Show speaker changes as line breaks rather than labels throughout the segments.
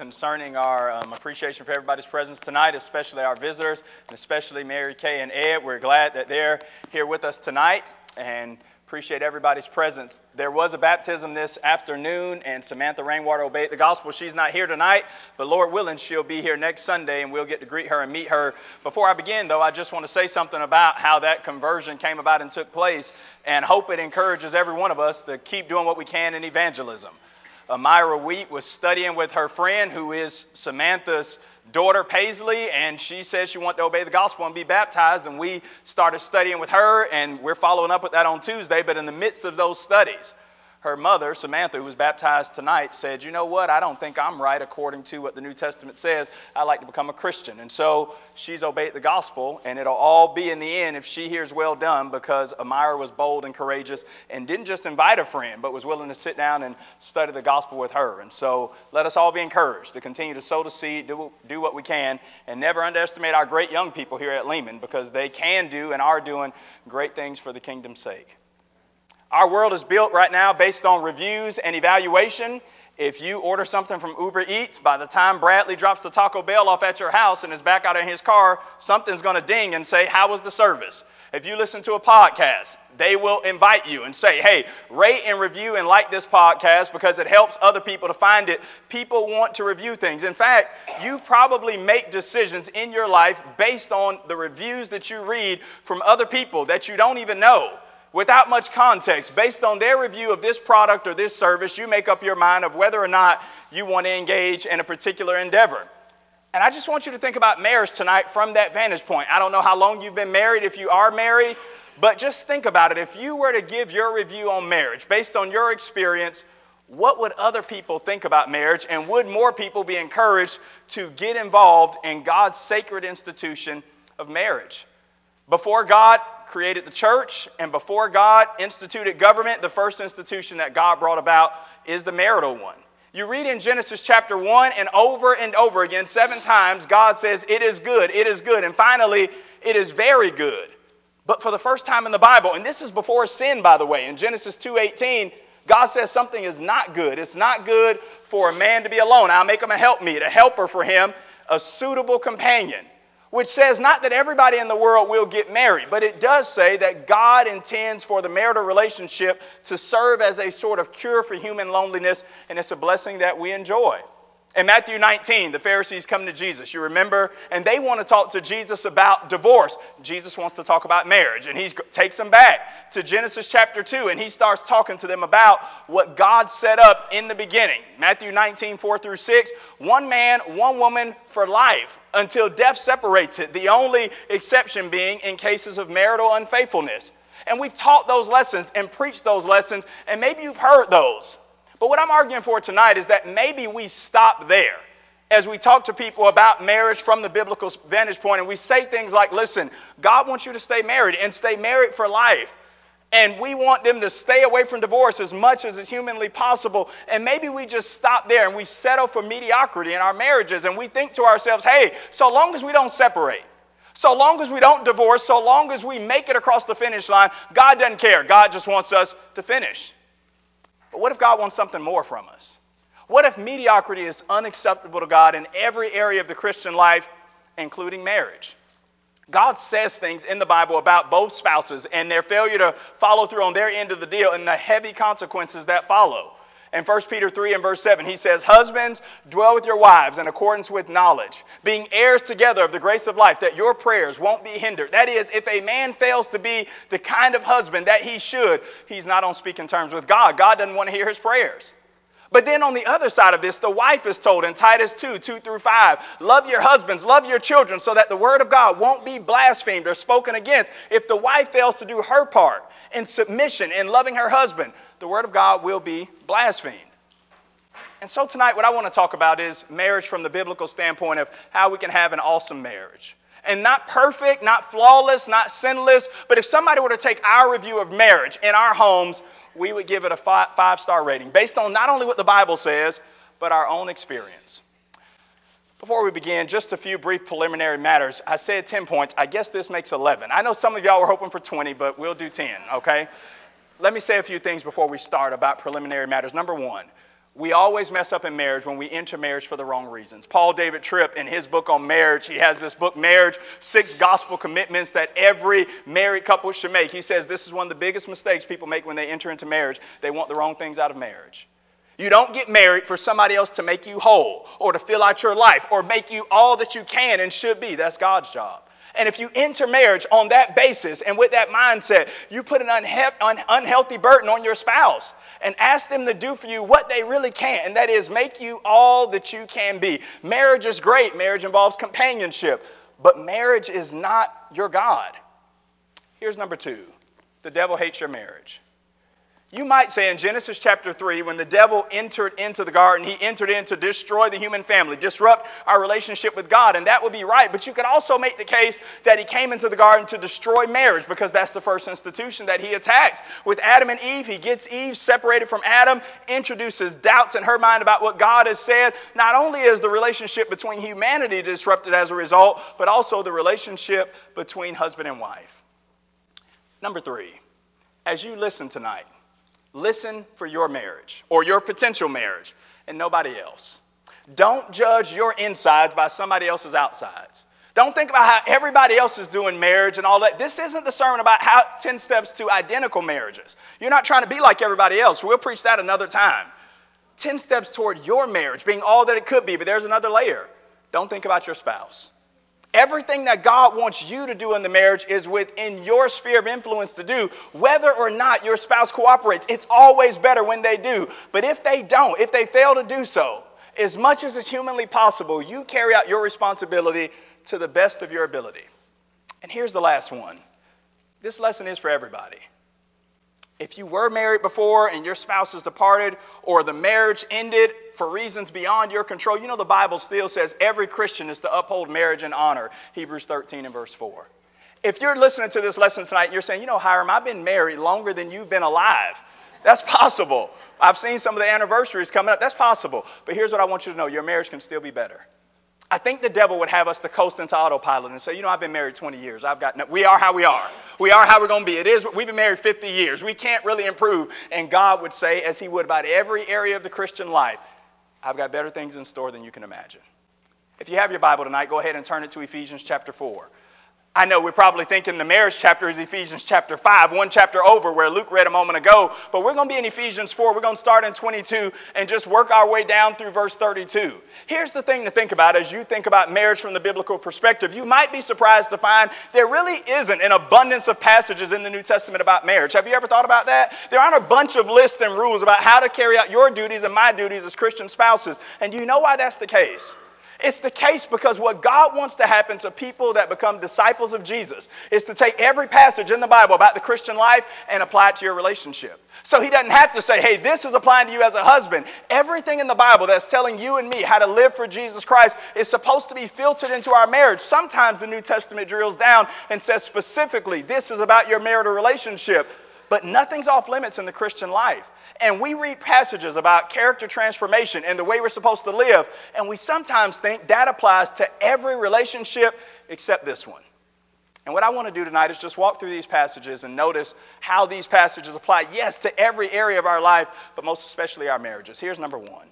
concerning our um, appreciation for everybody's presence tonight, especially our visitors, and especially Mary Kay and Ed. We're glad that they're here with us tonight and appreciate everybody's presence. There was a baptism this afternoon, and Samantha Rainwater obeyed the gospel. She's not here tonight, but Lord willing, she'll be here next Sunday, and we'll get to greet her and meet her. Before I begin, though, I just want to say something about how that conversion came about and took place, and hope it encourages every one of us to keep doing what we can in evangelism. Myra Wheat was studying with her friend, who is Samantha's daughter, Paisley, and she says she wanted to obey the gospel and be baptized. And we started studying with her, and we're following up with that on Tuesday. But in the midst of those studies, her mother, Samantha, who was baptized tonight, said, You know what? I don't think I'm right according to what the New Testament says. I'd like to become a Christian. And so she's obeyed the gospel, and it'll all be in the end if she hears well done because Amira was bold and courageous and didn't just invite a friend, but was willing to sit down and study the gospel with her. And so let us all be encouraged to continue to sow the seed, do, do what we can, and never underestimate our great young people here at Lehman because they can do and are doing great things for the kingdom's sake. Our world is built right now based on reviews and evaluation. If you order something from Uber Eats, by the time Bradley drops the Taco Bell off at your house and is back out in his car, something's going to ding and say, How was the service? If you listen to a podcast, they will invite you and say, Hey, rate and review and like this podcast because it helps other people to find it. People want to review things. In fact, you probably make decisions in your life based on the reviews that you read from other people that you don't even know without much context, based on their review of this product or this service, you make up your mind of whether or not you want to engage in a particular endeavor. And I just want you to think about marriage tonight from that vantage point. I don't know how long you've been married, if you are married, but just think about it. If you were to give your review on marriage based on your experience, what would other people think about marriage? And would more people be encouraged to get involved in God's sacred institution of marriage? Before God created the church and before God instituted government, the first institution that God brought about is the marital one. You read in Genesis chapter 1, and over and over again, seven times, God says, It is good, it is good. And finally, it is very good. But for the first time in the Bible, and this is before sin, by the way, in Genesis 2:18, God says something is not good. It's not good for a man to be alone. I'll make him a helpmeet, a helper for him, a suitable companion which says not that everybody in the world will get married, but it does say that God intends for the marital relationship to serve as a sort of cure for human loneliness, and it's a blessing that we enjoy. In Matthew 19, the Pharisees come to Jesus, you remember, and they want to talk to Jesus about divorce. Jesus wants to talk about marriage, and he takes them back to Genesis chapter 2, and he starts talking to them about what God set up in the beginning. Matthew 19, 4 through 6, one man, one woman for life until death separates it, the only exception being in cases of marital unfaithfulness. And we've taught those lessons and preached those lessons, and maybe you've heard those. But what I'm arguing for tonight is that maybe we stop there as we talk to people about marriage from the biblical vantage point and we say things like, listen, God wants you to stay married and stay married for life. And we want them to stay away from divorce as much as is humanly possible. And maybe we just stop there and we settle for mediocrity in our marriages and we think to ourselves, hey, so long as we don't separate, so long as we don't divorce, so long as we make it across the finish line, God doesn't care. God just wants us to finish. But what if God wants something more from us? What if mediocrity is unacceptable to God in every area of the Christian life, including marriage? God says things in the Bible about both spouses and their failure to follow through on their end of the deal and the heavy consequences that follow. In 1 Peter 3 and verse 7, he says, Husbands, dwell with your wives in accordance with knowledge, being heirs together of the grace of life, that your prayers won't be hindered. That is, if a man fails to be the kind of husband that he should, he's not on speaking terms with God. God doesn't want to hear his prayers. But then on the other side of this, the wife is told in Titus 2 2 through 5, love your husbands, love your children, so that the word of God won't be blasphemed or spoken against. If the wife fails to do her part in submission in loving her husband, the word of God will be blasphemed. And so tonight, what I want to talk about is marriage from the biblical standpoint of how we can have an awesome marriage. And not perfect, not flawless, not sinless, but if somebody were to take our review of marriage in our homes, we would give it a five star rating based on not only what the Bible says, but our own experience. Before we begin, just a few brief preliminary matters. I said 10 points. I guess this makes 11. I know some of y'all were hoping for 20, but we'll do 10, okay? Let me say a few things before we start about preliminary matters. Number one, We always mess up in marriage when we enter marriage for the wrong reasons. Paul David Tripp, in his book on marriage, he has this book, Marriage Six Gospel Commitments That Every Married Couple Should Make. He says this is one of the biggest mistakes people make when they enter into marriage. They want the wrong things out of marriage. You don't get married for somebody else to make you whole or to fill out your life or make you all that you can and should be. That's God's job. And if you enter marriage on that basis and with that mindset, you put an unhealthy burden on your spouse and ask them to do for you what they really can, and that is make you all that you can be. Marriage is great, marriage involves companionship, but marriage is not your God. Here's number two the devil hates your marriage. You might say in Genesis chapter 3, when the devil entered into the garden, he entered in to destroy the human family, disrupt our relationship with God, and that would be right. But you could also make the case that he came into the garden to destroy marriage because that's the first institution that he attacked. With Adam and Eve, he gets Eve separated from Adam, introduces doubts in her mind about what God has said. Not only is the relationship between humanity disrupted as a result, but also the relationship between husband and wife. Number three, as you listen tonight, Listen for your marriage or your potential marriage and nobody else. Don't judge your insides by somebody else's outsides. Don't think about how everybody else is doing marriage and all that. This isn't the sermon about how 10 steps to identical marriages. You're not trying to be like everybody else. We'll preach that another time. 10 steps toward your marriage being all that it could be, but there's another layer. Don't think about your spouse. Everything that God wants you to do in the marriage is within your sphere of influence to do, whether or not your spouse cooperates. It's always better when they do. But if they don't, if they fail to do so, as much as is humanly possible, you carry out your responsibility to the best of your ability. And here's the last one this lesson is for everybody. If you were married before and your spouse has departed, or the marriage ended for reasons beyond your control, you know the Bible still says every Christian is to uphold marriage and honor. Hebrews 13 and verse 4. If you're listening to this lesson tonight and you're saying, you know, Hiram, I've been married longer than you've been alive, that's possible. I've seen some of the anniversaries coming up. That's possible. But here's what I want you to know your marriage can still be better. I think the devil would have us to coast into autopilot and say, you know, I've been married 20 years. I've got, no, we are how we are. We are how we're going to be. It is, we've been married 50 years. We can't really improve. And God would say, as he would about every area of the Christian life, I've got better things in store than you can imagine. If you have your Bible tonight, go ahead and turn it to Ephesians chapter 4. I know we're probably thinking the marriage chapter is Ephesians chapter 5, one chapter over where Luke read a moment ago, but we're going to be in Ephesians 4. We're going to start in 22 and just work our way down through verse 32. Here's the thing to think about as you think about marriage from the biblical perspective. You might be surprised to find there really isn't an abundance of passages in the New Testament about marriage. Have you ever thought about that? There aren't a bunch of lists and rules about how to carry out your duties and my duties as Christian spouses. And do you know why that's the case? It's the case because what God wants to happen to people that become disciples of Jesus is to take every passage in the Bible about the Christian life and apply it to your relationship. So he doesn't have to say, hey, this is applying to you as a husband. Everything in the Bible that's telling you and me how to live for Jesus Christ is supposed to be filtered into our marriage. Sometimes the New Testament drills down and says specifically, this is about your marital relationship. But nothing's off limits in the Christian life. And we read passages about character transformation and the way we're supposed to live, and we sometimes think that applies to every relationship except this one. And what I want to do tonight is just walk through these passages and notice how these passages apply, yes, to every area of our life, but most especially our marriages. Here's number one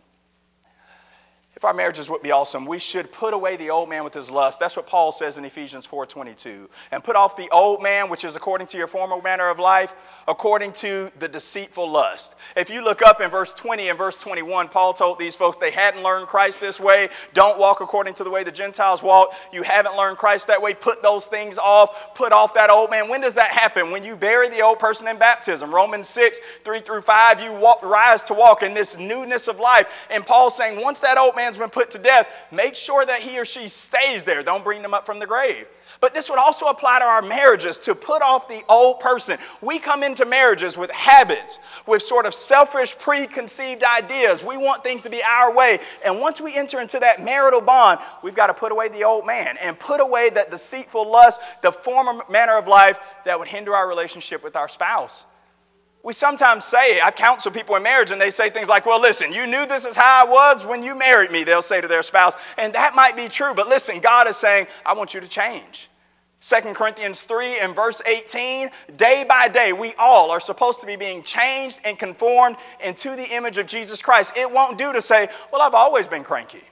if our marriages would be awesome, we should put away the old man with his lust. That's what Paul says in Ephesians 4:22. And put off the old man, which is according to your former manner of life, according to the deceitful lust. If you look up in verse 20 and verse 21, Paul told these folks they hadn't learned Christ this way. Don't walk according to the way the Gentiles walk. You haven't learned Christ that way. Put those things off. Put off that old man. When does that happen? When you bury the old person in baptism. Romans 6, 3 through 5, you walk, rise to walk in this newness of life. And Paul's saying once that old man man's been put to death, make sure that he or she stays there. Don't bring them up from the grave. But this would also apply to our marriages to put off the old person. We come into marriages with habits, with sort of selfish, preconceived ideas. We want things to be our way. And once we enter into that marital bond, we've got to put away the old man and put away that deceitful lust, the former manner of life that would hinder our relationship with our spouse. We sometimes say, I've counseled people in marriage, and they say things like, Well, listen, you knew this is how I was when you married me, they'll say to their spouse. And that might be true, but listen, God is saying, I want you to change. 2 Corinthians 3 and verse 18, day by day, we all are supposed to be being changed and conformed into the image of Jesus Christ. It won't do to say, well, I've always been cranky.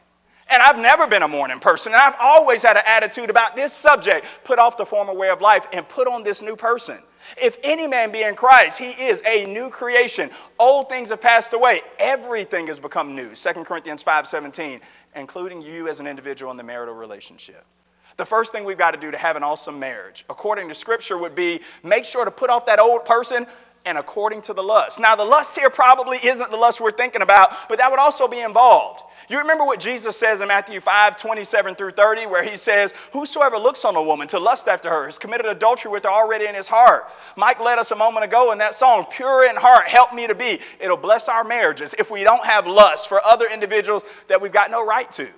And I've never been a morning person. And I've always had an attitude about this subject. Put off the former way of life and put on this new person. If any man be in Christ, he is a new creation. Old things have passed away. Everything has become new. 2 Corinthians 5:17, including you as an individual in the marital relationship. The first thing we've got to do to have an awesome marriage, according to Scripture, would be make sure to put off that old person and according to the lust. Now, the lust here probably isn't the lust we're thinking about, but that would also be involved. You remember what Jesus says in Matthew 5, 27 through 30, where he says, Whosoever looks on a woman to lust after her has committed adultery with her already in his heart. Mike led us a moment ago in that song, Pure in heart, help me to be. It'll bless our marriages if we don't have lust for other individuals that we've got no right to.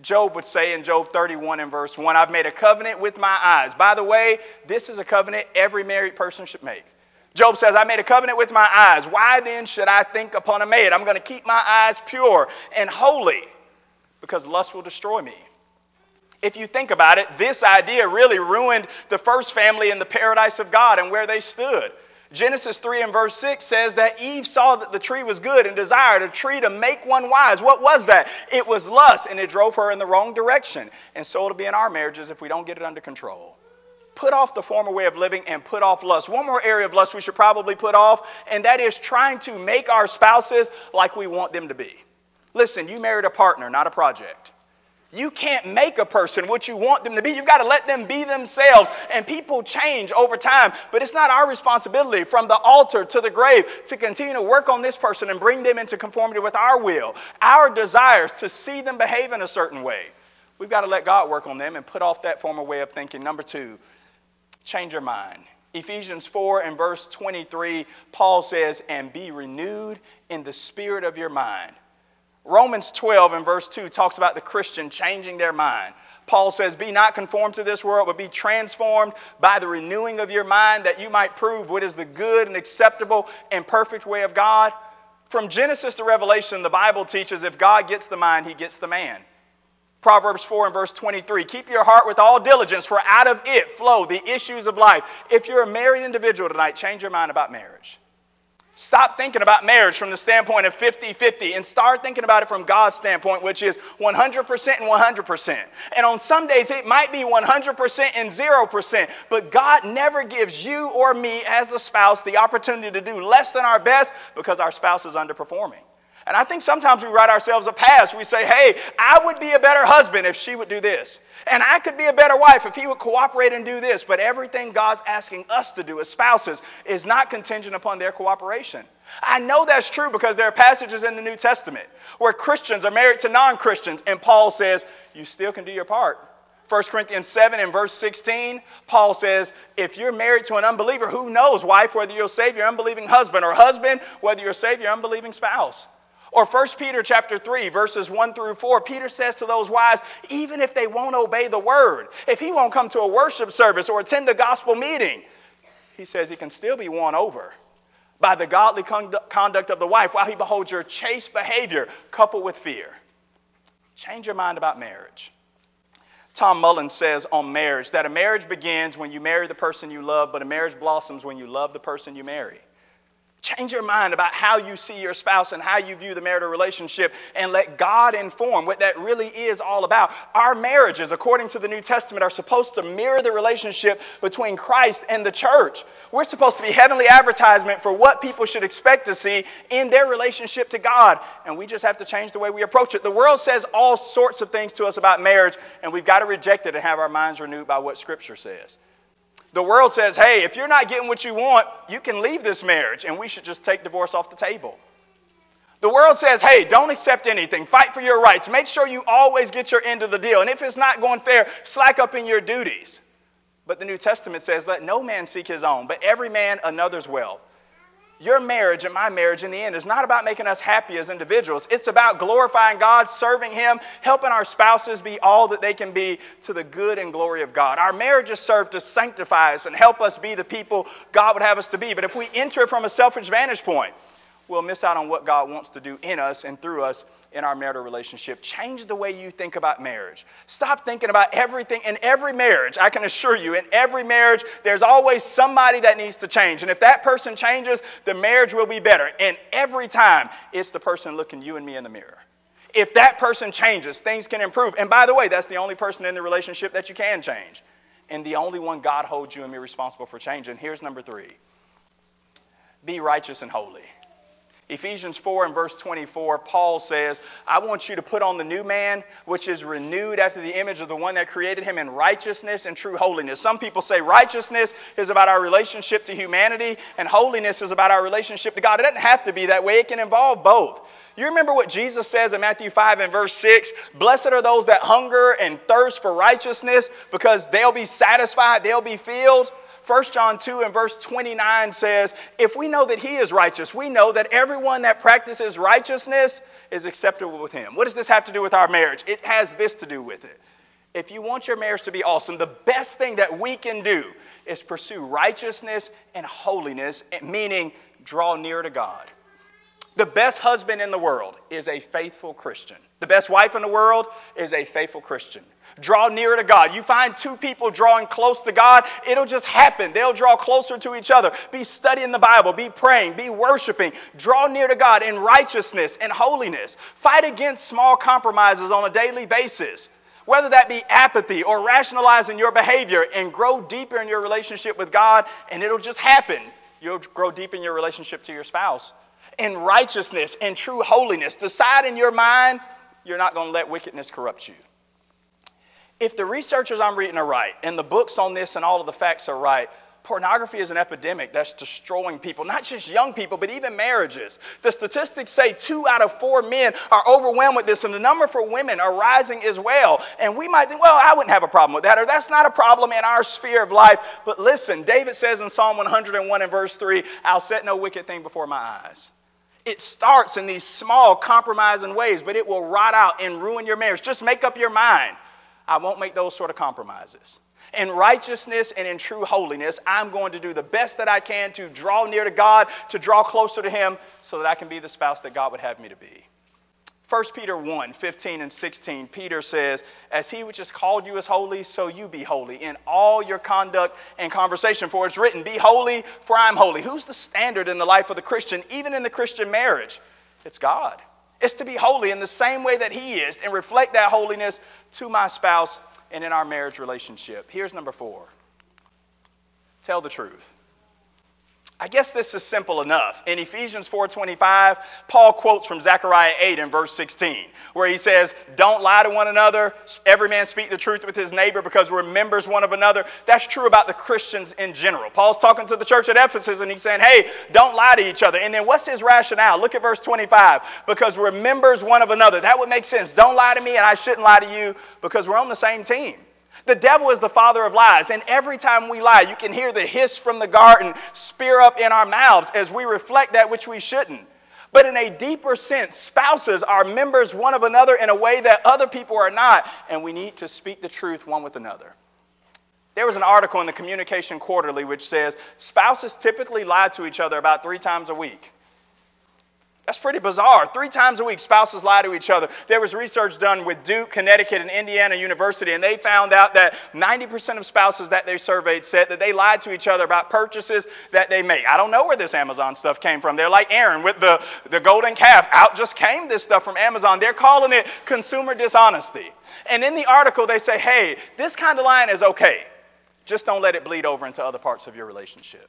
Job would say in Job 31 and verse 1, I've made a covenant with my eyes. By the way, this is a covenant every married person should make. Job says, I made a covenant with my eyes. Why then should I think upon a maid? I'm going to keep my eyes pure and holy because lust will destroy me. If you think about it, this idea really ruined the first family in the paradise of God and where they stood. Genesis 3 and verse 6 says that Eve saw that the tree was good and desired a tree to make one wise. What was that? It was lust, and it drove her in the wrong direction. And so it'll be in our marriages if we don't get it under control. Put off the former way of living and put off lust. One more area of lust we should probably put off, and that is trying to make our spouses like we want them to be. Listen, you married a partner, not a project. You can't make a person what you want them to be. You've got to let them be themselves. And people change over time. But it's not our responsibility from the altar to the grave to continue to work on this person and bring them into conformity with our will, our desires to see them behave in a certain way. We've got to let God work on them and put off that former way of thinking. Number two, change your mind. Ephesians 4 and verse 23, Paul says, and be renewed in the spirit of your mind. Romans 12 and verse 2 talks about the Christian changing their mind. Paul says, Be not conformed to this world, but be transformed by the renewing of your mind, that you might prove what is the good and acceptable and perfect way of God. From Genesis to Revelation, the Bible teaches if God gets the mind, he gets the man. Proverbs 4 and verse 23 Keep your heart with all diligence, for out of it flow the issues of life. If you're a married individual tonight, change your mind about marriage. Stop thinking about marriage from the standpoint of 50 50 and start thinking about it from God's standpoint, which is 100% and 100%. And on some days, it might be 100% and 0%, but God never gives you or me as the spouse the opportunity to do less than our best because our spouse is underperforming. And I think sometimes we write ourselves a pass. We say, hey, I would be a better husband if she would do this. And I could be a better wife if he would cooperate and do this. But everything God's asking us to do as spouses is not contingent upon their cooperation. I know that's true because there are passages in the New Testament where Christians are married to non Christians, and Paul says, you still can do your part. 1 Corinthians 7 and verse 16, Paul says, if you're married to an unbeliever, who knows, wife, whether you'll save your unbelieving husband, or husband, whether you'll save your unbelieving spouse. Or 1 Peter chapter 3 verses 1 through 4, Peter says to those wives, even if they won't obey the word, if he won't come to a worship service or attend the gospel meeting, he says he can still be won over by the godly conduct of the wife while he beholds your chaste behavior coupled with fear. Change your mind about marriage. Tom Mullen says on marriage that a marriage begins when you marry the person you love, but a marriage blossoms when you love the person you marry. Change your mind about how you see your spouse and how you view the marital relationship and let God inform what that really is all about. Our marriages, according to the New Testament, are supposed to mirror the relationship between Christ and the church. We're supposed to be heavenly advertisement for what people should expect to see in their relationship to God. And we just have to change the way we approach it. The world says all sorts of things to us about marriage, and we've got to reject it and have our minds renewed by what Scripture says. The world says, hey, if you're not getting what you want, you can leave this marriage and we should just take divorce off the table. The world says, hey, don't accept anything. Fight for your rights. Make sure you always get your end of the deal. And if it's not going fair, slack up in your duties. But the New Testament says, let no man seek his own, but every man another's wealth your marriage and my marriage in the end is not about making us happy as individuals. It's about glorifying God, serving Him, helping our spouses be all that they can be to the good and glory of God. Our marriages serve to sanctify us and help us be the people God would have us to be. But if we enter from a selfish vantage point, we'll miss out on what God wants to do in us and through us in our marital relationship. Change the way you think about marriage. Stop thinking about everything. In every marriage, I can assure you, in every marriage, there's always somebody that needs to change. And if that person changes, the marriage will be better. And every time, it's the person looking you and me in the mirror. If that person changes, things can improve. And by the way, that's the only person in the relationship that you can change. And the only one God holds you and me responsible for changing. Here's number three be righteous and holy. Ephesians 4 and verse 24, Paul says, I want you to put on the new man, which is renewed after the image of the one that created him in righteousness and true holiness. Some people say righteousness is about our relationship to humanity, and holiness is about our relationship to God. It doesn't have to be that way, it can involve both. You remember what Jesus says in Matthew 5 and verse 6? Blessed are those that hunger and thirst for righteousness because they'll be satisfied, they'll be filled. 1 John 2 and verse 29 says, If we know that he is righteous, we know that everyone that practices righteousness is acceptable with him. What does this have to do with our marriage? It has this to do with it. If you want your marriage to be awesome, the best thing that we can do is pursue righteousness and holiness, meaning draw near to God. The best husband in the world is a faithful Christian. The best wife in the world is a faithful Christian. Draw nearer to God. You find two people drawing close to God, it'll just happen. They'll draw closer to each other. Be studying the Bible, be praying, be worshiping. Draw near to God in righteousness and holiness. Fight against small compromises on a daily basis. Whether that be apathy or rationalizing your behavior and grow deeper in your relationship with God, and it'll just happen. You'll grow deep in your relationship to your spouse. In righteousness and true holiness. Decide in your mind you're not going to let wickedness corrupt you if the researchers I'm reading are right, and the books on this and all of the facts are right, pornography is an epidemic that's destroying people, not just young people, but even marriages. The statistics say two out of four men are overwhelmed with this, and the number for women are rising as well. And we might think, well, I wouldn't have a problem with that, or that's not a problem in our sphere of life. But listen, David says in Psalm 101 and verse 3, I'll set no wicked thing before my eyes. It starts in these small compromising ways, but it will rot out and ruin your marriage. Just make up your mind. I won't make those sort of compromises. In righteousness and in true holiness, I'm going to do the best that I can to draw near to God, to draw closer to Him, so that I can be the spouse that God would have me to be. 1 Peter 1 15 and 16, Peter says, As he which has called you is holy, so you be holy in all your conduct and conversation. For it's written, Be holy, for I'm holy. Who's the standard in the life of the Christian, even in the Christian marriage? It's God It's to be holy in the same way that He is and reflect that holiness to my spouse and in our marriage relationship. Here's number four tell the truth. I guess this is simple enough. In Ephesians 4:25, Paul quotes from Zechariah 8 and verse 16, where he says, "Don't lie to one another. Every man speak the truth with his neighbor because we're members one of another." That's true about the Christians in general. Paul's talking to the church at Ephesus and he's saying, "Hey, don't lie to each other." And then what's his rationale? Look at verse 25. Because we're members one of another. That would make sense. Don't lie to me and I shouldn't lie to you because we're on the same team. The devil is the father of lies, and every time we lie, you can hear the hiss from the garden spear up in our mouths as we reflect that which we shouldn't. But in a deeper sense, spouses are members one of another in a way that other people are not, and we need to speak the truth one with another. There was an article in the Communication Quarterly which says spouses typically lie to each other about three times a week. That's pretty bizarre. Three times a week, spouses lie to each other. There was research done with Duke, Connecticut, and Indiana University, and they found out that 90% of spouses that they surveyed said that they lied to each other about purchases that they make. I don't know where this Amazon stuff came from. They're like Aaron with the, the golden calf. Out just came this stuff from Amazon. They're calling it consumer dishonesty. And in the article, they say, hey, this kind of lying is okay. Just don't let it bleed over into other parts of your relationship.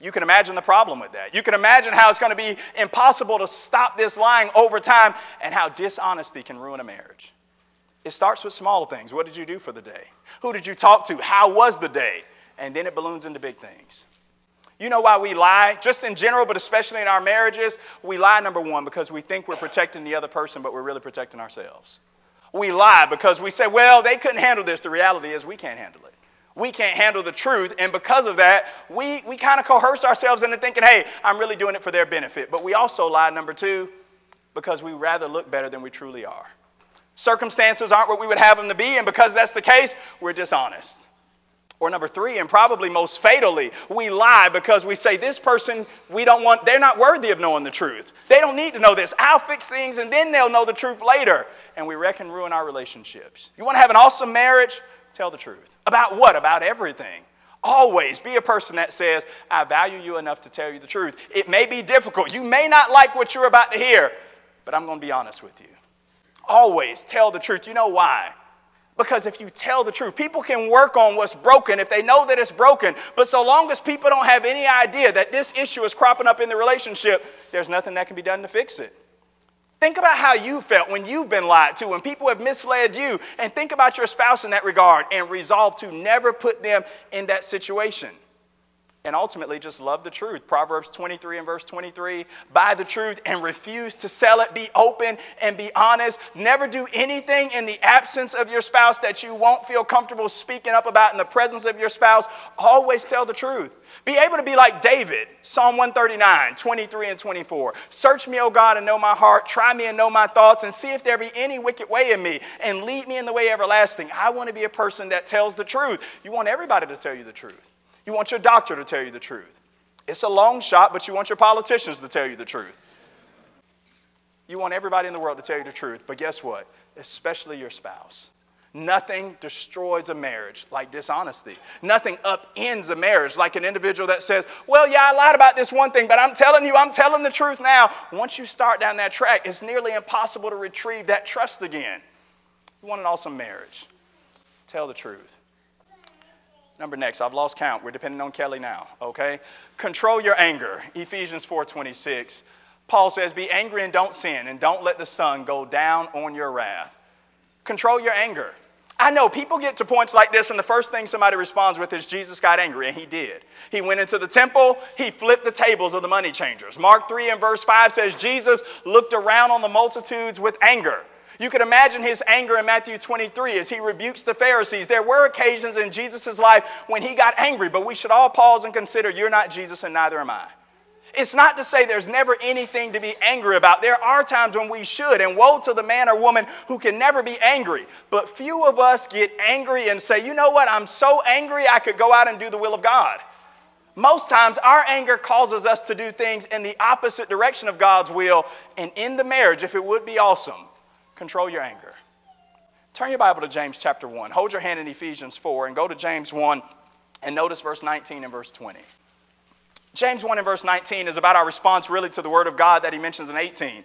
You can imagine the problem with that. You can imagine how it's going to be impossible to stop this lying over time and how dishonesty can ruin a marriage. It starts with small things. What did you do for the day? Who did you talk to? How was the day? And then it balloons into big things. You know why we lie? Just in general, but especially in our marriages, we lie, number one, because we think we're protecting the other person, but we're really protecting ourselves. We lie because we say, well, they couldn't handle this. The reality is we can't handle it we can't handle the truth. And because of that, we, we kind of coerce ourselves into thinking, hey, I'm really doing it for their benefit. But we also lie, number two, because we rather look better than we truly are. Circumstances aren't what we would have them to be, and because that's the case, we're dishonest. Or number three, and probably most fatally, we lie because we say this person we don't want, they're not worthy of knowing the truth. They don't need to know this. I'll fix things and then they'll know the truth later. And we wreck and ruin our relationships. You want to have an awesome marriage? Tell the truth. About what? About everything. Always be a person that says, I value you enough to tell you the truth. It may be difficult. You may not like what you're about to hear, but I'm going to be honest with you. Always tell the truth. You know why? Because if you tell the truth, people can work on what's broken if they know that it's broken. But so long as people don't have any idea that this issue is cropping up in the relationship, there's nothing that can be done to fix it. Think about how you felt when you've been lied to, when people have misled you, and think about your spouse in that regard and resolve to never put them in that situation and ultimately just love the truth. Proverbs 23 and verse 23 buy the truth and refuse to sell it. Be open and be honest. Never do anything in the absence of your spouse that you won't feel comfortable speaking up about in the presence of your spouse. Always tell the truth. Be able to be like David, Psalm 139, 23 and 24. Search me, O God, and know my heart. Try me and know my thoughts, and see if there be any wicked way in me, and lead me in the way everlasting. I want to be a person that tells the truth. You want everybody to tell you the truth. You want your doctor to tell you the truth. It's a long shot, but you want your politicians to tell you the truth. You want everybody in the world to tell you the truth, but guess what? Especially your spouse. Nothing destroys a marriage like dishonesty. Nothing upends a marriage like an individual that says, Well, yeah, I lied about this one thing, but I'm telling you, I'm telling the truth now. Once you start down that track, it's nearly impossible to retrieve that trust again. You want an awesome marriage? Tell the truth. Number next, I've lost count. We're depending on Kelly now, okay? Control your anger. Ephesians 4:26. Paul says, "Be angry and don't sin, and don't let the sun go down on your wrath." Control your anger. I know people get to points like this, and the first thing somebody responds with is Jesus got angry, and he did. He went into the temple, he flipped the tables of the money changers. Mark 3 and verse 5 says, Jesus looked around on the multitudes with anger. You can imagine his anger in Matthew 23 as he rebukes the Pharisees. There were occasions in Jesus' life when he got angry, but we should all pause and consider you're not Jesus and neither am I. It's not to say there's never anything to be angry about. There are times when we should, and woe to the man or woman who can never be angry. But few of us get angry and say, you know what, I'm so angry I could go out and do the will of God. Most times, our anger causes us to do things in the opposite direction of God's will, and in the marriage, if it would be awesome, control your anger. Turn your Bible to James chapter 1. Hold your hand in Ephesians 4 and go to James 1 and notice verse 19 and verse 20. James 1 and verse 19 is about our response really to the word of God that he mentions in 18.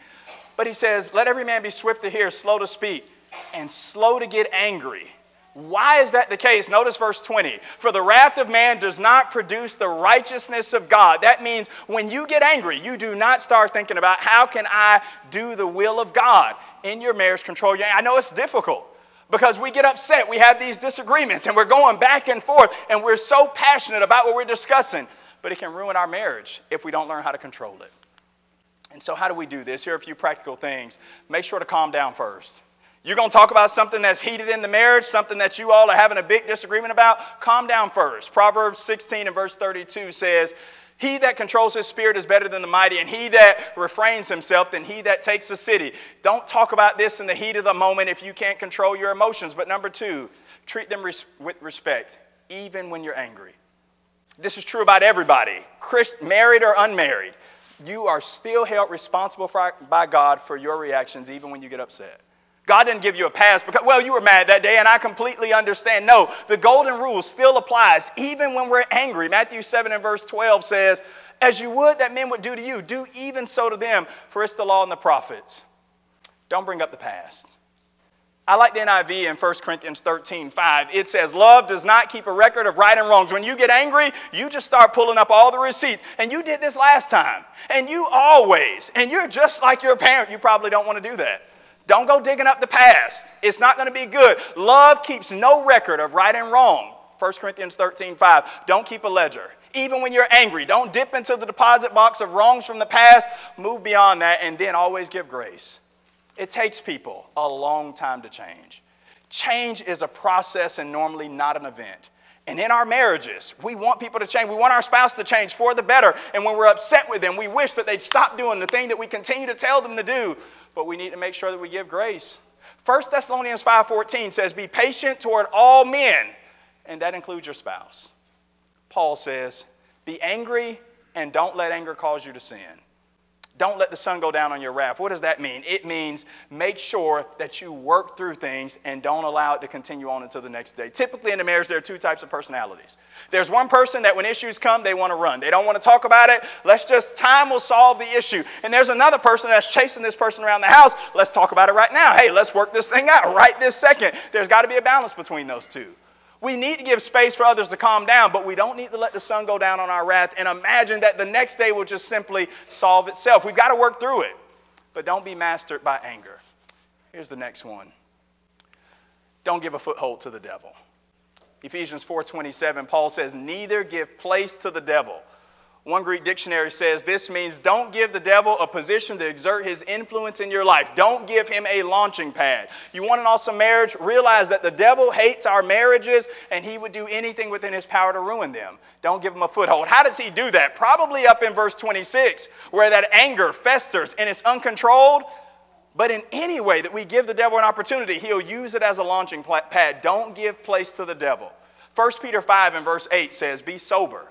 But he says, Let every man be swift to hear, slow to speak, and slow to get angry. Why is that the case? Notice verse 20. For the wrath of man does not produce the righteousness of God. That means when you get angry, you do not start thinking about how can I do the will of God in your marriage control. Your, I know it's difficult because we get upset. We have these disagreements and we're going back and forth and we're so passionate about what we're discussing. But it can ruin our marriage if we don't learn how to control it. And so, how do we do this? Here are a few practical things. Make sure to calm down first. You're going to talk about something that's heated in the marriage, something that you all are having a big disagreement about? Calm down first. Proverbs 16 and verse 32 says, He that controls his spirit is better than the mighty, and he that refrains himself than he that takes a city. Don't talk about this in the heat of the moment if you can't control your emotions. But number two, treat them res- with respect, even when you're angry. This is true about everybody, Christ, married or unmarried. You are still held responsible for, by God for your reactions, even when you get upset. God didn't give you a pass because, well, you were mad that day, and I completely understand. No, the golden rule still applies even when we're angry. Matthew 7 and verse 12 says, As you would that men would do to you, do even so to them, for it's the law and the prophets. Don't bring up the past. I like the NIV in 1 Corinthians 13, 5. It says, Love does not keep a record of right and wrongs. When you get angry, you just start pulling up all the receipts. And you did this last time. And you always. And you're just like your parent. You probably don't want to do that. Don't go digging up the past. It's not going to be good. Love keeps no record of right and wrong. 1 Corinthians 13, 5. Don't keep a ledger. Even when you're angry, don't dip into the deposit box of wrongs from the past. Move beyond that and then always give grace. It takes people a long time to change. Change is a process and normally not an event. And in our marriages, we want people to change. We want our spouse to change for the better. And when we're upset with them, we wish that they'd stop doing the thing that we continue to tell them to do but we need to make sure that we give grace. 1 Thessalonians 5:14 says, "Be patient toward all men, and that includes your spouse. Paul says, Be angry and don't let anger cause you to sin. Don't let the sun go down on your wrath. What does that mean? It means make sure that you work through things and don't allow it to continue on until the next day. Typically in a marriage, there are two types of personalities. There's one person that when issues come, they want to run. They don't want to talk about it. Let's just, time will solve the issue. And there's another person that's chasing this person around the house. Let's talk about it right now. Hey, let's work this thing out right this second. There's got to be a balance between those two. We need to give space for others to calm down, but we don't need to let the sun go down on our wrath and imagine that the next day will just simply solve itself. We've got to work through it, but don't be mastered by anger. Here's the next one. Don't give a foothold to the devil. Ephesians 4:27 Paul says, "Neither give place to the devil." One Greek dictionary says this means don't give the devil a position to exert his influence in your life. Don't give him a launching pad. You want an awesome marriage? Realize that the devil hates our marriages and he would do anything within his power to ruin them. Don't give him a foothold. How does he do that? Probably up in verse 26, where that anger festers and it's uncontrolled. But in any way that we give the devil an opportunity, he'll use it as a launching pad. Don't give place to the devil. 1 Peter 5 and verse 8 says, Be sober,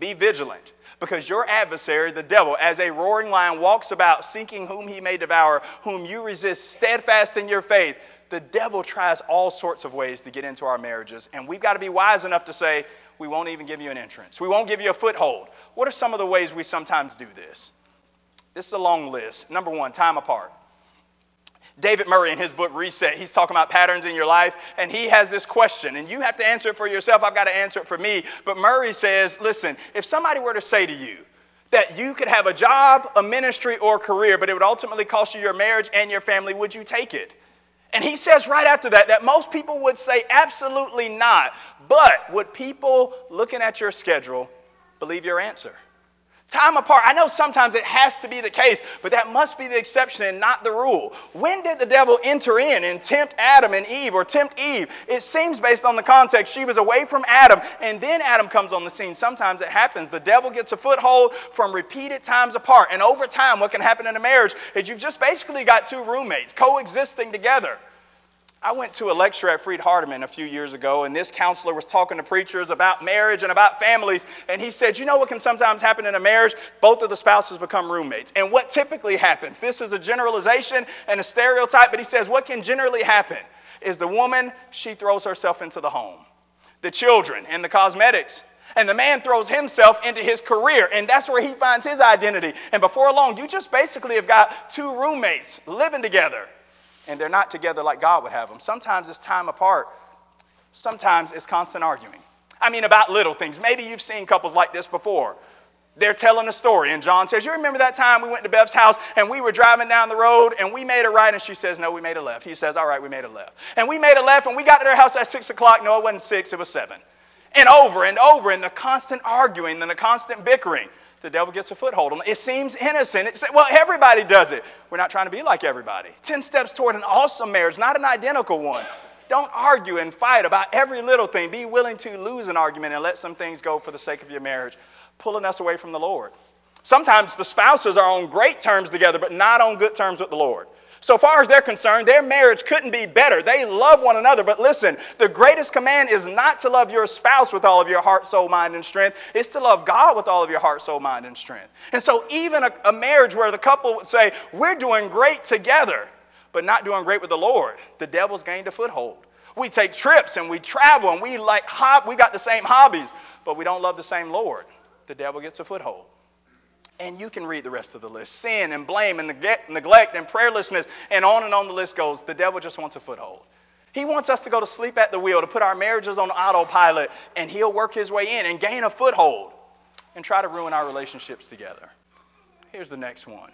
be vigilant. Because your adversary, the devil, as a roaring lion, walks about seeking whom he may devour, whom you resist steadfast in your faith. The devil tries all sorts of ways to get into our marriages, and we've got to be wise enough to say, we won't even give you an entrance. We won't give you a foothold. What are some of the ways we sometimes do this? This is a long list. Number one, time apart. David Murray, in his book Reset, he's talking about patterns in your life, and he has this question, and you have to answer it for yourself. I've got to answer it for me. But Murray says, listen, if somebody were to say to you that you could have a job, a ministry, or a career, but it would ultimately cost you your marriage and your family, would you take it? And he says right after that that most people would say absolutely not. But would people looking at your schedule believe your answer? Time apart. I know sometimes it has to be the case, but that must be the exception and not the rule. When did the devil enter in and tempt Adam and Eve or tempt Eve? It seems based on the context she was away from Adam and then Adam comes on the scene. Sometimes it happens. The devil gets a foothold from repeated times apart. And over time, what can happen in a marriage is you've just basically got two roommates coexisting together. I went to a lecture at Freed Hardeman a few years ago, and this counselor was talking to preachers about marriage and about families. And he said, You know what can sometimes happen in a marriage? Both of the spouses become roommates. And what typically happens, this is a generalization and a stereotype, but he says, What can generally happen is the woman, she throws herself into the home, the children, and the cosmetics. And the man throws himself into his career, and that's where he finds his identity. And before long, you just basically have got two roommates living together and they're not together like God would have them. Sometimes it's time apart, sometimes it's constant arguing. I mean, about little things. Maybe you've seen couples like this before. They're telling a story, and John says, You remember that time we went to Bev's house and we were driving down the road and we made a right? And she says, No, we made a left. He says, All right, we made a left. And we made a left and we got to their house at 6 o'clock. No, it wasn't 6, it was 7. And over and over, and the constant arguing and the constant bickering the devil gets a foothold on it. Seems innocent. It's, well, everybody does it. We're not trying to be like everybody. Ten steps toward an awesome marriage, not an identical one. Don't argue and fight about every little thing. Be willing to lose an argument and let some things go for the sake of your marriage, pulling us away from the Lord. Sometimes the spouses are on great terms together, but not on good terms with the Lord. So far as they're concerned, their marriage couldn't be better. They love one another. But listen, the greatest command is not to love your spouse with all of your heart, soul, mind, and strength. It's to love God with all of your heart, soul, mind, and strength. And so, even a, a marriage where the couple would say, We're doing great together, but not doing great with the Lord, the devil's gained a foothold. We take trips and we travel and we like we got the same hobbies, but we don't love the same Lord. The devil gets a foothold. And you can read the rest of the list sin and blame and neglect and prayerlessness, and on and on the list goes. The devil just wants a foothold. He wants us to go to sleep at the wheel, to put our marriages on autopilot, and he'll work his way in and gain a foothold and try to ruin our relationships together. Here's the next one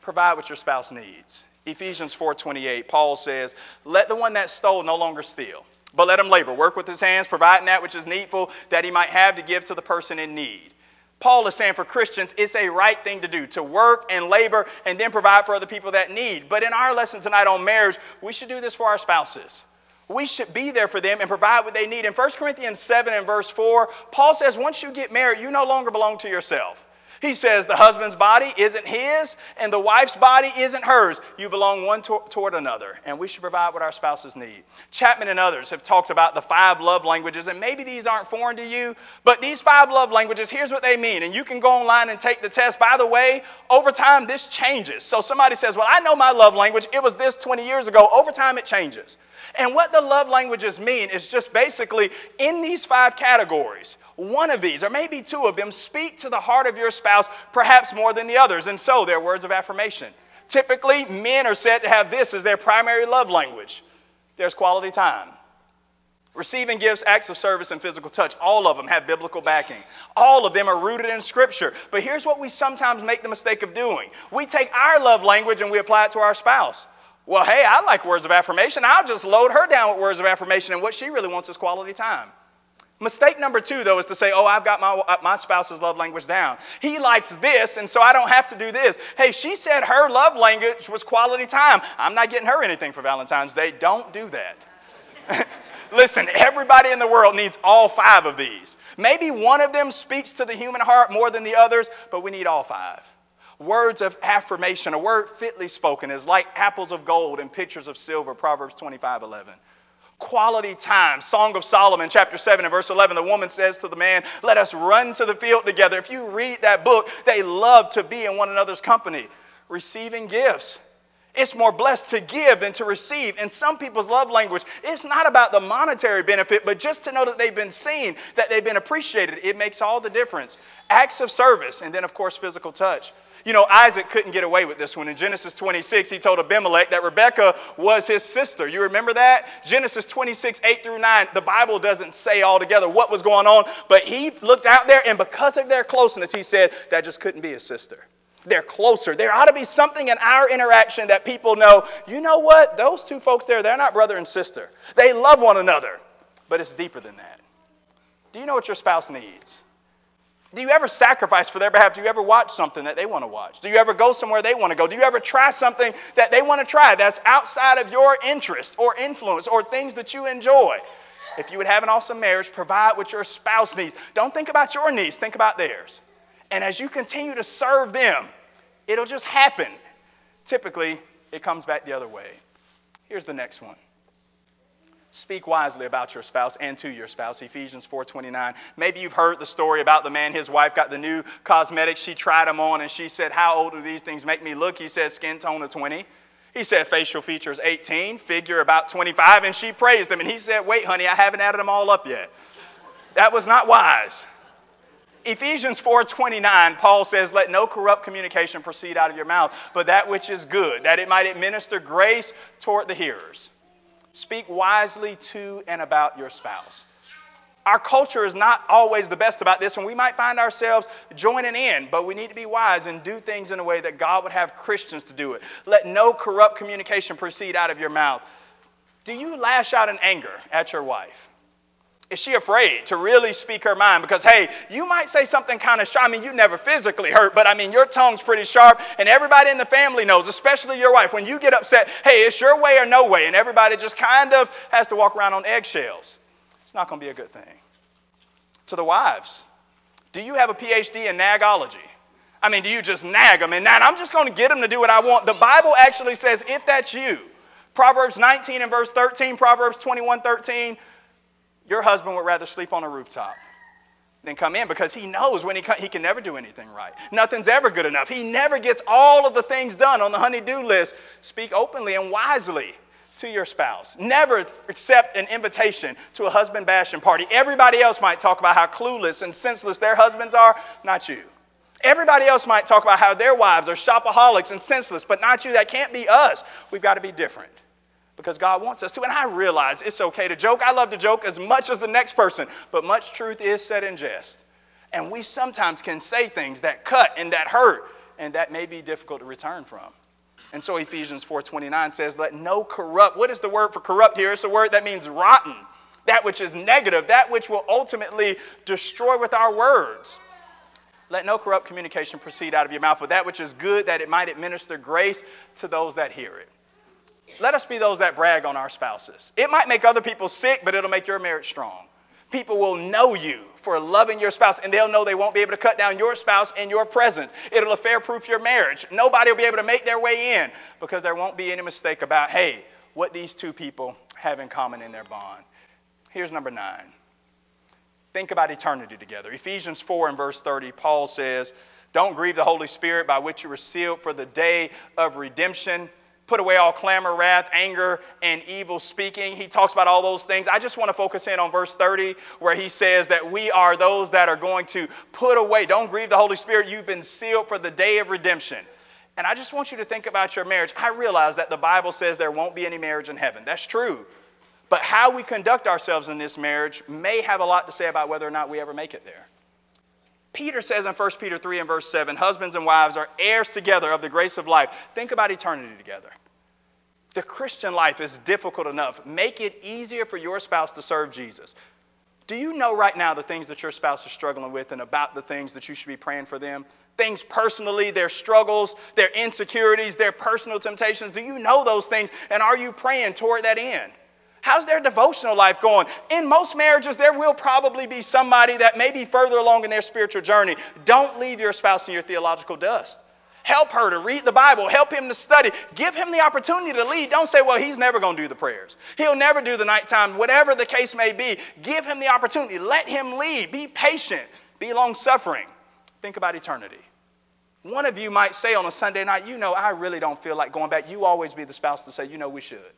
provide what your spouse needs. Ephesians 4:28, Paul says, "Let the one that stole no longer steal, but let him labor, work with his hands, providing that which is needful, that he might have to give to the person in need." Paul is saying for Christians, it's a right thing to do to work and labor and then provide for other people that need. But in our lesson tonight on marriage, we should do this for our spouses. We should be there for them and provide what they need. In 1 Corinthians 7 and verse 4, Paul says, once you get married, you no longer belong to yourself. He says the husband's body isn't his and the wife's body isn't hers. You belong one to- toward another, and we should provide what our spouses need. Chapman and others have talked about the five love languages, and maybe these aren't foreign to you, but these five love languages, here's what they mean. And you can go online and take the test. By the way, over time, this changes. So somebody says, Well, I know my love language. It was this 20 years ago. Over time, it changes. And what the love languages mean is just basically in these five categories, one of these, or maybe two of them, speak to the heart of your spouse perhaps more than the others. And so they're words of affirmation. Typically, men are said to have this as their primary love language there's quality time. Receiving gifts, acts of service, and physical touch, all of them have biblical backing. All of them are rooted in Scripture. But here's what we sometimes make the mistake of doing we take our love language and we apply it to our spouse. Well, hey, I like words of affirmation. I'll just load her down with words of affirmation, and what she really wants is quality time. Mistake number two, though, is to say, oh, I've got my, uh, my spouse's love language down. He likes this, and so I don't have to do this. Hey, she said her love language was quality time. I'm not getting her anything for Valentine's Day. Don't do that. Listen, everybody in the world needs all five of these. Maybe one of them speaks to the human heart more than the others, but we need all five. Words of affirmation, a word fitly spoken, is like apples of gold and pictures of silver, Proverbs 25 11 quality time. Song of Solomon, chapter 7 and verse 11. The woman says to the man, Let us run to the field together. If you read that book, they love to be in one another's company. Receiving gifts. It's more blessed to give than to receive. In some people's love language, it's not about the monetary benefit, but just to know that they've been seen, that they've been appreciated. It makes all the difference. Acts of service, and then, of course, physical touch. You know, Isaac couldn't get away with this one. In Genesis 26, he told Abimelech that Rebekah was his sister. You remember that? Genesis 26, 8 through 9. The Bible doesn't say altogether what was going on, but he looked out there, and because of their closeness, he said that just couldn't be his sister. They're closer. There ought to be something in our interaction that people know, you know what? Those two folks there, they're not brother and sister. They love one another, but it's deeper than that. Do you know what your spouse needs? Do you ever sacrifice for their behalf? Do you ever watch something that they want to watch? Do you ever go somewhere they want to go? Do you ever try something that they want to try that's outside of your interest or influence or things that you enjoy? If you would have an awesome marriage, provide what your spouse needs. Don't think about your needs, think about theirs. And as you continue to serve them, it'll just happen. Typically, it comes back the other way. Here's the next one. Speak wisely about your spouse and to your spouse. Ephesians 4:29. Maybe you've heard the story about the man his wife got the new cosmetics. She tried them on and she said, "How old do these things make me look?" He said, "Skin tone of 20." He said, "Facial features 18, figure about 25," and she praised him and he said, "Wait, honey, I haven't added them all up yet." That was not wise. Ephesians 4:29, Paul says, "Let no corrupt communication proceed out of your mouth, but that which is good, that it might administer grace toward the hearers." Speak wisely to and about your spouse. Our culture is not always the best about this, and we might find ourselves joining in, but we need to be wise and do things in a way that God would have Christians to do it. Let no corrupt communication proceed out of your mouth. Do you lash out in anger at your wife? Is she afraid to really speak her mind? Because, hey, you might say something kind of sharp. I mean, you never physically hurt, but I mean, your tongue's pretty sharp, and everybody in the family knows, especially your wife. When you get upset, hey, it's your way or no way, and everybody just kind of has to walk around on eggshells. It's not going to be a good thing. To the wives, do you have a PhD in nagology? I mean, do you just nag them and now I'm just going to get them to do what I want? The Bible actually says, if that's you, Proverbs 19 and verse 13, Proverbs 21, 13, your husband would rather sleep on a rooftop than come in because he knows when he he can never do anything right. Nothing's ever good enough. He never gets all of the things done on the honey-do list. Speak openly and wisely to your spouse. Never accept an invitation to a husband bashing party. Everybody else might talk about how clueless and senseless their husbands are, not you. Everybody else might talk about how their wives are shopaholics and senseless, but not you. That can't be us. We've got to be different because God wants us to. And I realize it's okay to joke. I love to joke as much as the next person, but much truth is said in jest. And we sometimes can say things that cut and that hurt, and that may be difficult to return from. And so Ephesians 4:29 says, "Let no corrupt." What is the word for corrupt here? It's a word that means rotten, that which is negative, that which will ultimately destroy with our words. Let no corrupt communication proceed out of your mouth, but that which is good, that it might administer grace to those that hear it. Let us be those that brag on our spouses. It might make other people sick, but it'll make your marriage strong. People will know you for loving your spouse, and they'll know they won't be able to cut down your spouse in your presence. It'll affair proof your marriage. Nobody will be able to make their way in because there won't be any mistake about, hey, what these two people have in common in their bond. Here's number nine. Think about eternity together. Ephesians 4 and verse 30, Paul says, Don't grieve the Holy Spirit by which you were sealed for the day of redemption. Put away all clamor, wrath, anger, and evil speaking. He talks about all those things. I just want to focus in on verse 30 where he says that we are those that are going to put away. Don't grieve the Holy Spirit. You've been sealed for the day of redemption. And I just want you to think about your marriage. I realize that the Bible says there won't be any marriage in heaven. That's true. But how we conduct ourselves in this marriage may have a lot to say about whether or not we ever make it there. Peter says in 1 Peter 3 and verse 7 husbands and wives are heirs together of the grace of life. Think about eternity together. The Christian life is difficult enough. Make it easier for your spouse to serve Jesus. Do you know right now the things that your spouse is struggling with and about the things that you should be praying for them? Things personally, their struggles, their insecurities, their personal temptations. Do you know those things? And are you praying toward that end? How's their devotional life going? In most marriages, there will probably be somebody that may be further along in their spiritual journey. Don't leave your spouse in your theological dust. Help her to read the Bible. Help him to study. Give him the opportunity to lead. Don't say, well, he's never going to do the prayers. He'll never do the nighttime, whatever the case may be. Give him the opportunity. Let him lead. Be patient. Be long suffering. Think about eternity. One of you might say on a Sunday night, you know, I really don't feel like going back. You always be the spouse to say, you know, we should.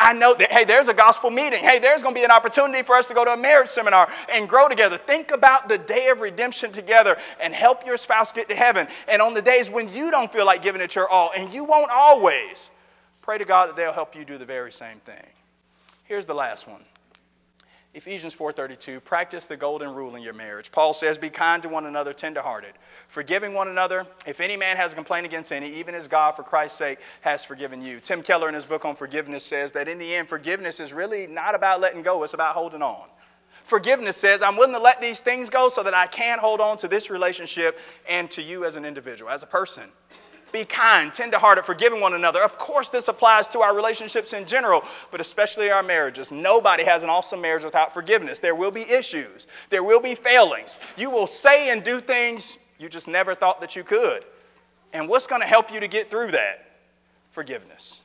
I know that, hey, there's a gospel meeting. Hey, there's going to be an opportunity for us to go to a marriage seminar and grow together. Think about the day of redemption together and help your spouse get to heaven. And on the days when you don't feel like giving it your all, and you won't always, pray to God that they'll help you do the very same thing. Here's the last one. Ephesians 4:32 practice the golden rule in your marriage. Paul says be kind to one another tenderhearted, forgiving one another if any man has a complaint against any, even as God for Christ's sake has forgiven you. Tim Keller in his book on forgiveness says that in the end forgiveness is really not about letting go, it's about holding on. Forgiveness says I'm willing to let these things go so that I can hold on to this relationship and to you as an individual, as a person. Be kind, tenderhearted, forgiving one another. Of course, this applies to our relationships in general, but especially our marriages. Nobody has an awesome marriage without forgiveness. There will be issues, there will be failings. You will say and do things you just never thought that you could. And what's going to help you to get through that? Forgiveness.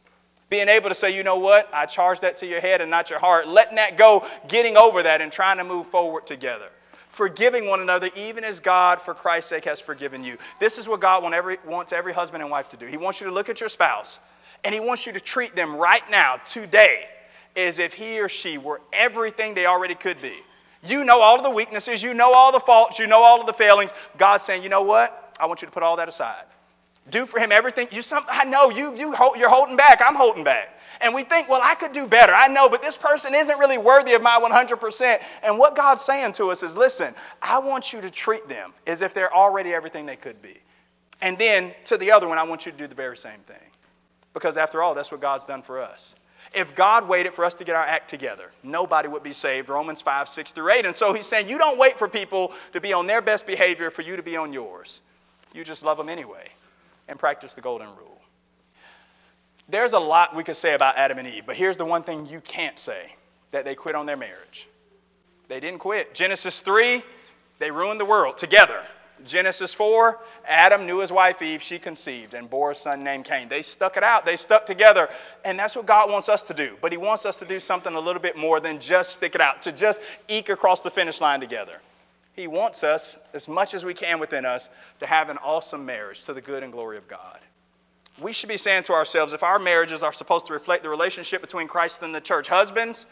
Being able to say, you know what, I charge that to your head and not your heart. Letting that go, getting over that, and trying to move forward together forgiving one another, even as God, for Christ's sake, has forgiven you. This is what God want every, wants every husband and wife to do. He wants you to look at your spouse, and He wants you to treat them right now, today, as if he or she were everything they already could be. You know all of the weaknesses, you know all the faults, you know all of the failings. God's saying, you know what? I want you to put all that aside. Do for him everything. You some, I know you, you you're holding back. I'm holding back. And we think, well, I could do better. I know, but this person isn't really worthy of my 100%. And what God's saying to us is, listen, I want you to treat them as if they're already everything they could be. And then to the other one, I want you to do the very same thing. Because after all, that's what God's done for us. If God waited for us to get our act together, nobody would be saved. Romans 5, 6 through 8. And so he's saying, you don't wait for people to be on their best behavior for you to be on yours. You just love them anyway and practice the golden rule. There's a lot we could say about Adam and Eve, but here's the one thing you can't say that they quit on their marriage. They didn't quit. Genesis 3, they ruined the world together. Genesis 4, Adam knew his wife Eve, she conceived and bore a son named Cain. They stuck it out, they stuck together, and that's what God wants us to do. But He wants us to do something a little bit more than just stick it out, to just eke across the finish line together. He wants us, as much as we can within us, to have an awesome marriage to the good and glory of God. We should be saying to ourselves if our marriages are supposed to reflect the relationship between Christ and the church, husbands,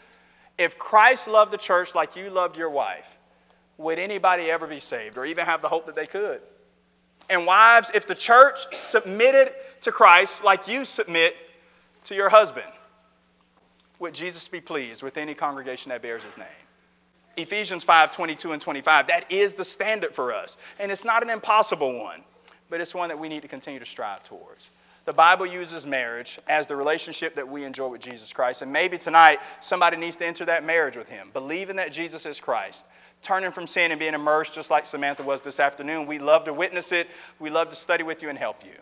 if Christ loved the church like you loved your wife, would anybody ever be saved or even have the hope that they could? And wives, if the church submitted to Christ like you submit to your husband, would Jesus be pleased with any congregation that bears his name? Ephesians 5 22 and 25. That is the standard for us. And it's not an impossible one, but it's one that we need to continue to strive towards. The Bible uses marriage as the relationship that we enjoy with Jesus Christ. And maybe tonight somebody needs to enter that marriage with him, believing that Jesus is Christ, turning from sin and being immersed just like Samantha was this afternoon. We love to witness it, we love to study with you and help you.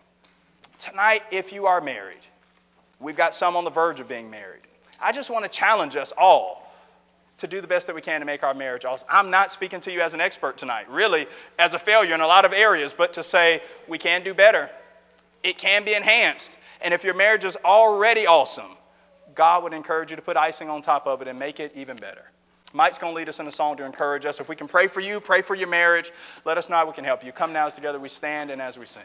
Tonight, if you are married, we've got some on the verge of being married. I just want to challenge us all to do the best that we can to make our marriage awesome. I'm not speaking to you as an expert tonight, really, as a failure in a lot of areas, but to say we can do better. It can be enhanced. And if your marriage is already awesome, God would encourage you to put icing on top of it and make it even better. Mike's going to lead us in a song to encourage us. If we can pray for you, pray for your marriage, let us know how we can help you. Come now as together we stand and as we sing.